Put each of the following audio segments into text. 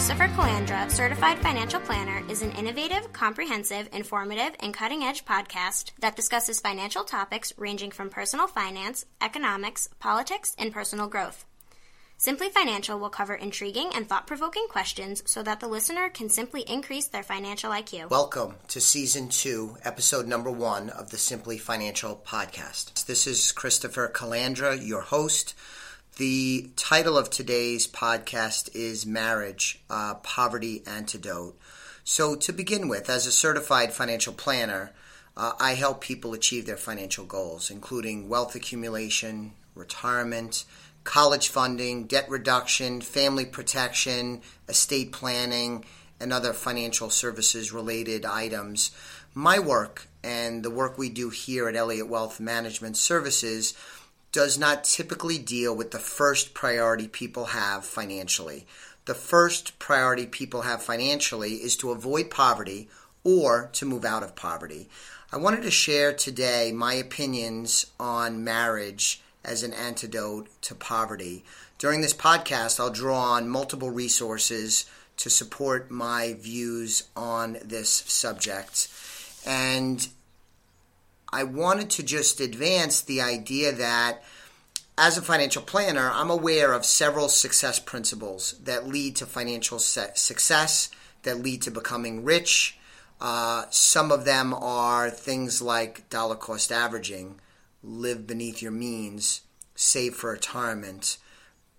Christopher Calandra, Certified Financial Planner, is an innovative, comprehensive, informative, and cutting edge podcast that discusses financial topics ranging from personal finance, economics, politics, and personal growth. Simply Financial will cover intriguing and thought provoking questions so that the listener can simply increase their financial IQ. Welcome to season two, episode number one of the Simply Financial podcast. This is Christopher Calandra, your host. The title of today's podcast is Marriage, Poverty Antidote. So, to begin with, as a certified financial planner, uh, I help people achieve their financial goals, including wealth accumulation, retirement, college funding, debt reduction, family protection, estate planning, and other financial services related items. My work and the work we do here at Elliott Wealth Management Services does not typically deal with the first priority people have financially. The first priority people have financially is to avoid poverty or to move out of poverty. I wanted to share today my opinions on marriage as an antidote to poverty. During this podcast, I'll draw on multiple resources to support my views on this subject. And I wanted to just advance the idea that as a financial planner, I'm aware of several success principles that lead to financial success, that lead to becoming rich. Uh, some of them are things like dollar cost averaging live beneath your means, save for retirement,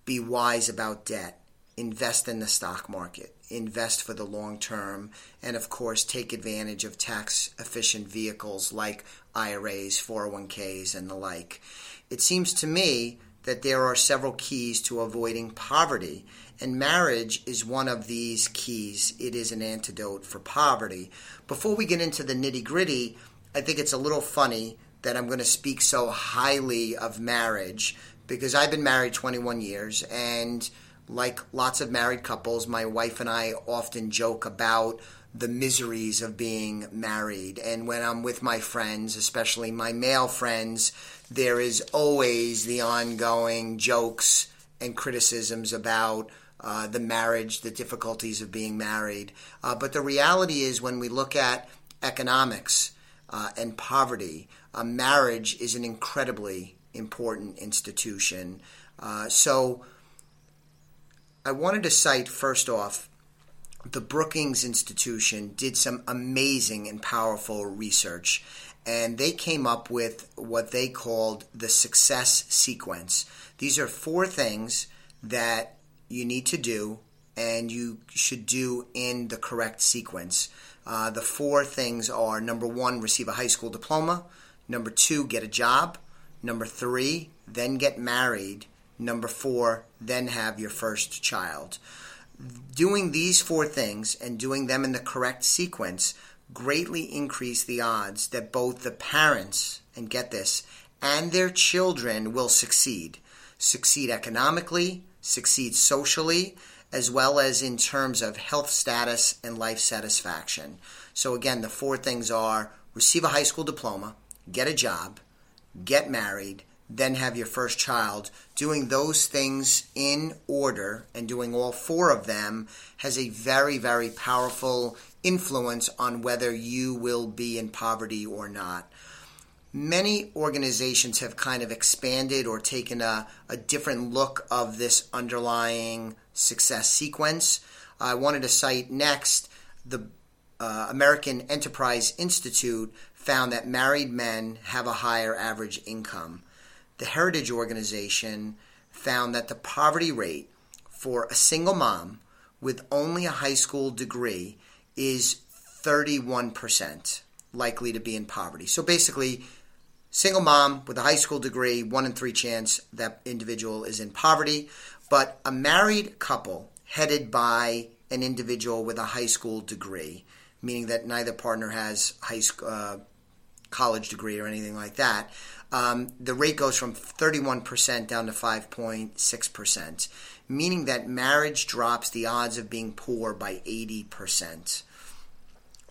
be wise about debt, invest in the stock market, invest for the long term, and of course, take advantage of tax efficient vehicles like IRAs, 401ks, and the like. It seems to me that there are several keys to avoiding poverty, and marriage is one of these keys. It is an antidote for poverty. Before we get into the nitty gritty, I think it's a little funny that I'm going to speak so highly of marriage because I've been married 21 years and like lots of married couples, my wife and I often joke about the miseries of being married. And when I'm with my friends, especially my male friends, there is always the ongoing jokes and criticisms about uh, the marriage, the difficulties of being married. Uh, but the reality is, when we look at economics uh, and poverty, a marriage is an incredibly important institution. Uh, so I wanted to cite first off the Brookings Institution did some amazing and powerful research, and they came up with what they called the success sequence. These are four things that you need to do, and you should do in the correct sequence. Uh, the four things are number one, receive a high school diploma. Number two, get a job. Number three, then get married. Number four, then have your first child. Doing these four things and doing them in the correct sequence greatly increase the odds that both the parents, and get this, and their children will succeed. Succeed economically, succeed socially, as well as in terms of health status and life satisfaction. So, again, the four things are receive a high school diploma, get a job, get married, then have your first child. Doing those things in order and doing all four of them has a very, very powerful influence on whether you will be in poverty or not. Many organizations have kind of expanded or taken a, a different look of this underlying success sequence. I wanted to cite next the uh, American Enterprise Institute found that married men have a higher average income. The Heritage Organization found that the poverty rate for a single mom with only a high school degree is 31% likely to be in poverty. So basically, single mom with a high school degree, one in three chance that individual is in poverty. But a married couple headed by an individual with a high school degree, meaning that neither partner has high school, uh, college degree or anything like that, um, the rate goes from 31% down to 5.6%, meaning that marriage drops the odds of being poor by 80%.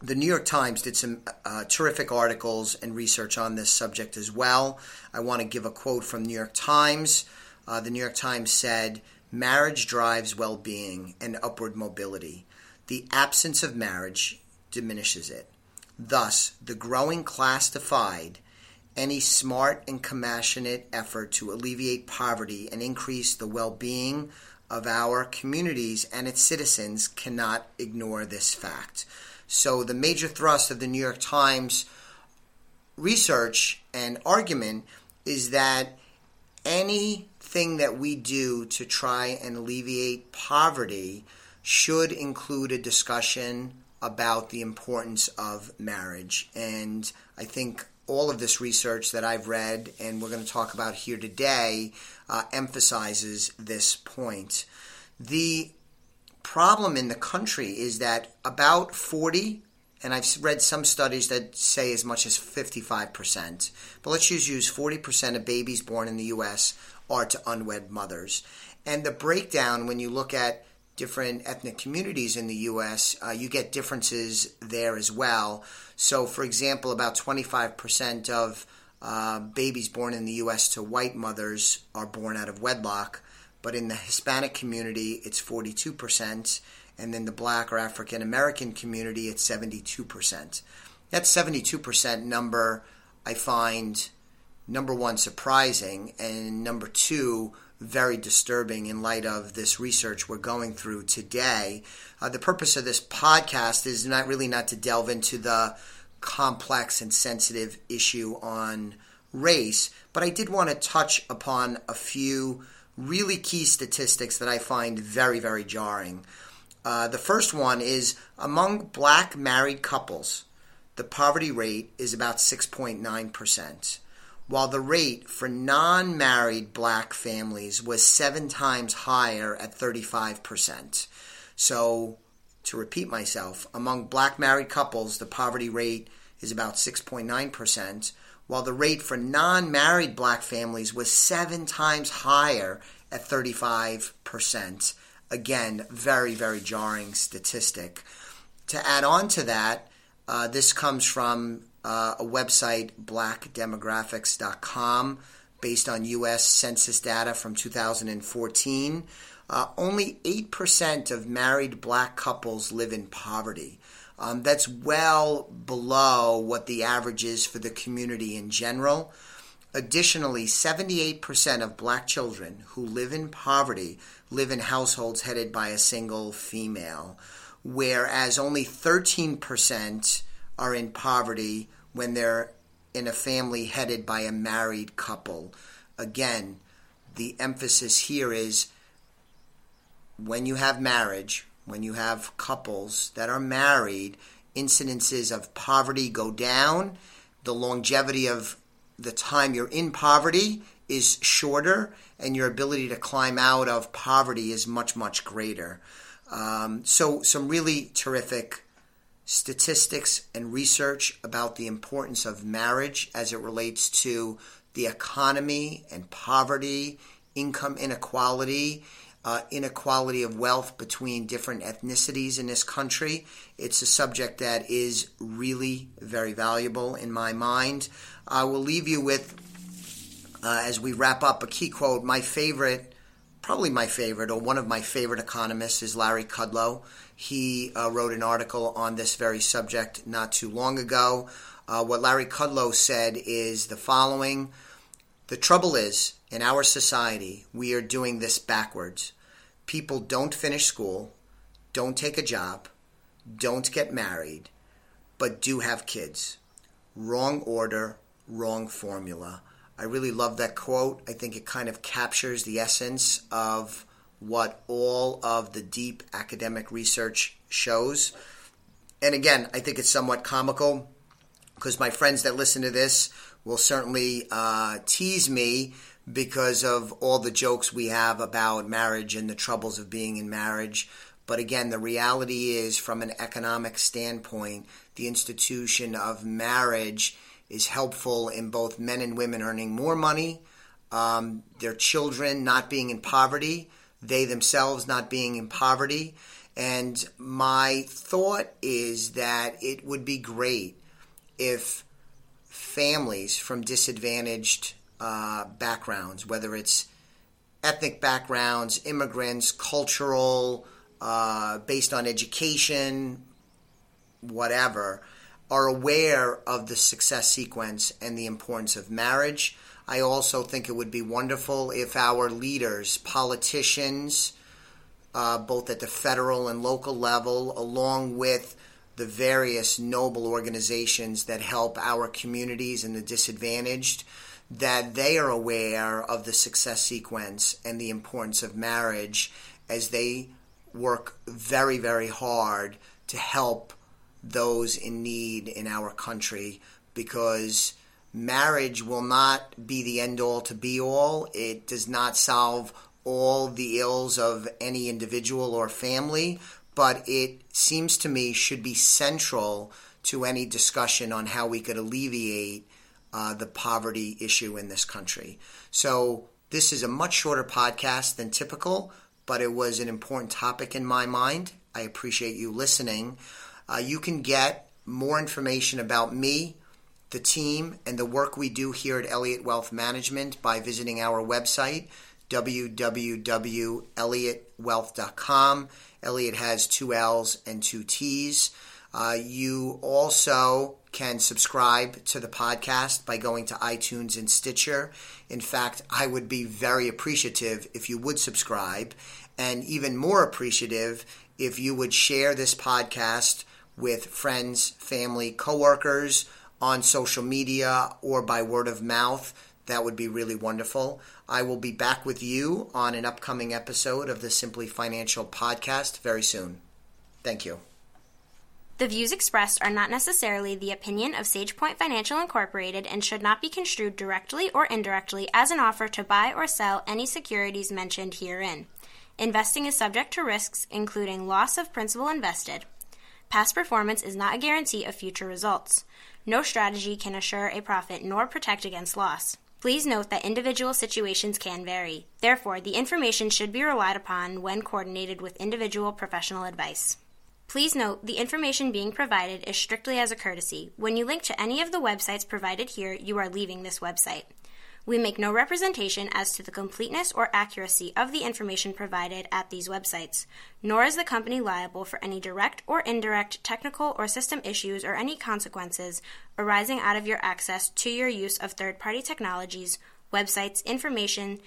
The New York Times did some uh, terrific articles and research on this subject as well. I want to give a quote from New York Times. Uh, the New York Times said, Marriage drives well being and upward mobility. The absence of marriage diminishes it. Thus, the growing class defied any smart and compassionate effort to alleviate poverty and increase the well being of our communities and its citizens cannot ignore this fact. So, the major thrust of the New York Times research and argument is that anything that we do to try and alleviate poverty should include a discussion about the importance of marriage. And I think all of this research that I've read and we're going to talk about here today uh, emphasizes this point. The problem in the country is that about 40, and I've read some studies that say as much as 55%, but let's just use 40% of babies born in the U.S. are to unwed mothers. And the breakdown, when you look at different ethnic communities in the U.S., uh, you get differences there as well. So, for example, about 25% of uh, babies born in the U.S. to white mothers are born out of wedlock, but in the Hispanic community, it's 42%, and in the black or African American community, it's 72%. That 72% number I find number one surprising, and number two, very disturbing in light of this research we're going through today. Uh, the purpose of this podcast is not really not to delve into the complex and sensitive issue on race, but I did want to touch upon a few really key statistics that I find very, very jarring. Uh, the first one is among black married couples, the poverty rate is about 6.9% while the rate for non married black families was seven times higher at 35%. So, to repeat myself, among black married couples, the poverty rate is about 6.9%, while the rate for non married black families was seven times higher at 35%. Again, very, very jarring statistic. To add on to that, uh, this comes from uh, a website, blackdemographics.com, based on U.S. Census data from 2014. Uh, only 8% of married black couples live in poverty. Um, that's well below what the average is for the community in general. Additionally, 78% of black children who live in poverty live in households headed by a single female, whereas only 13% are in poverty when they're in a family headed by a married couple. Again, the emphasis here is when you have marriage, when you have couples that are married, incidences of poverty go down. The longevity of the time you're in poverty is shorter, and your ability to climb out of poverty is much, much greater. Um, so, some really terrific statistics and research about the importance of marriage as it relates to the economy and poverty, income inequality, uh, inequality of wealth between different ethnicities in this country. It's a subject that is really very valuable in my mind. I will leave you with, uh, as we wrap up, a key quote. My favorite, probably my favorite, or one of my favorite economists is Larry Kudlow. He uh, wrote an article on this very subject not too long ago. Uh, what Larry Kudlow said is the following The trouble is, in our society, we are doing this backwards. People don't finish school, don't take a job, don't get married, but do have kids. Wrong order, wrong formula. I really love that quote. I think it kind of captures the essence of what all of the deep academic research shows. And again, I think it's somewhat comical because my friends that listen to this will certainly uh, tease me because of all the jokes we have about marriage and the troubles of being in marriage. But again, the reality is, from an economic standpoint, the institution of marriage is helpful in both men and women earning more money, um, their children not being in poverty, they themselves not being in poverty. And my thought is that it would be great if families from disadvantaged uh, backgrounds, whether it's ethnic backgrounds, immigrants, cultural, uh, based on education, whatever, are aware of the success sequence and the importance of marriage. I also think it would be wonderful if our leaders, politicians, uh, both at the federal and local level, along with the various noble organizations that help our communities and the disadvantaged, that they are aware of the success sequence and the importance of marriage as they work very, very hard to help those in need in our country because marriage will not be the end all to be all. It does not solve all the ills of any individual or family, but it seems to me should be central to any discussion on how we could alleviate uh, the poverty issue in this country. So, this is a much shorter podcast than typical, but it was an important topic in my mind. I appreciate you listening. Uh, you can get more information about me, the team, and the work we do here at Elliott Wealth Management by visiting our website, www.elliottwealth.com. Elliott has two L's and two T's. Uh, you also can subscribe to the podcast by going to iTunes and Stitcher. In fact, I would be very appreciative if you would subscribe, and even more appreciative if you would share this podcast with friends, family, coworkers on social media or by word of mouth. That would be really wonderful. I will be back with you on an upcoming episode of the Simply Financial podcast very soon. Thank you. The views expressed are not necessarily the opinion of SagePoint Financial Incorporated and should not be construed directly or indirectly as an offer to buy or sell any securities mentioned herein. Investing is subject to risks, including loss of principal invested. Past performance is not a guarantee of future results. No strategy can assure a profit nor protect against loss. Please note that individual situations can vary. Therefore, the information should be relied upon when coordinated with individual professional advice. Please note the information being provided is strictly as a courtesy. When you link to any of the websites provided here, you are leaving this website. We make no representation as to the completeness or accuracy of the information provided at these websites, nor is the company liable for any direct or indirect technical or system issues or any consequences arising out of your access to your use of third party technologies, websites, information,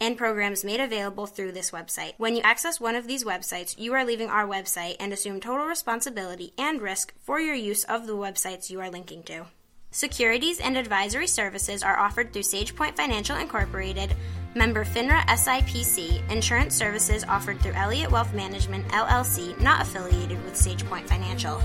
and programs made available through this website. When you access one of these websites, you are leaving our website and assume total responsibility and risk for your use of the websites you are linking to. Securities and advisory services are offered through SagePoint Financial Incorporated, member FINRA SIPC, insurance services offered through Elliott Wealth Management LLC, not affiliated with SagePoint Financial.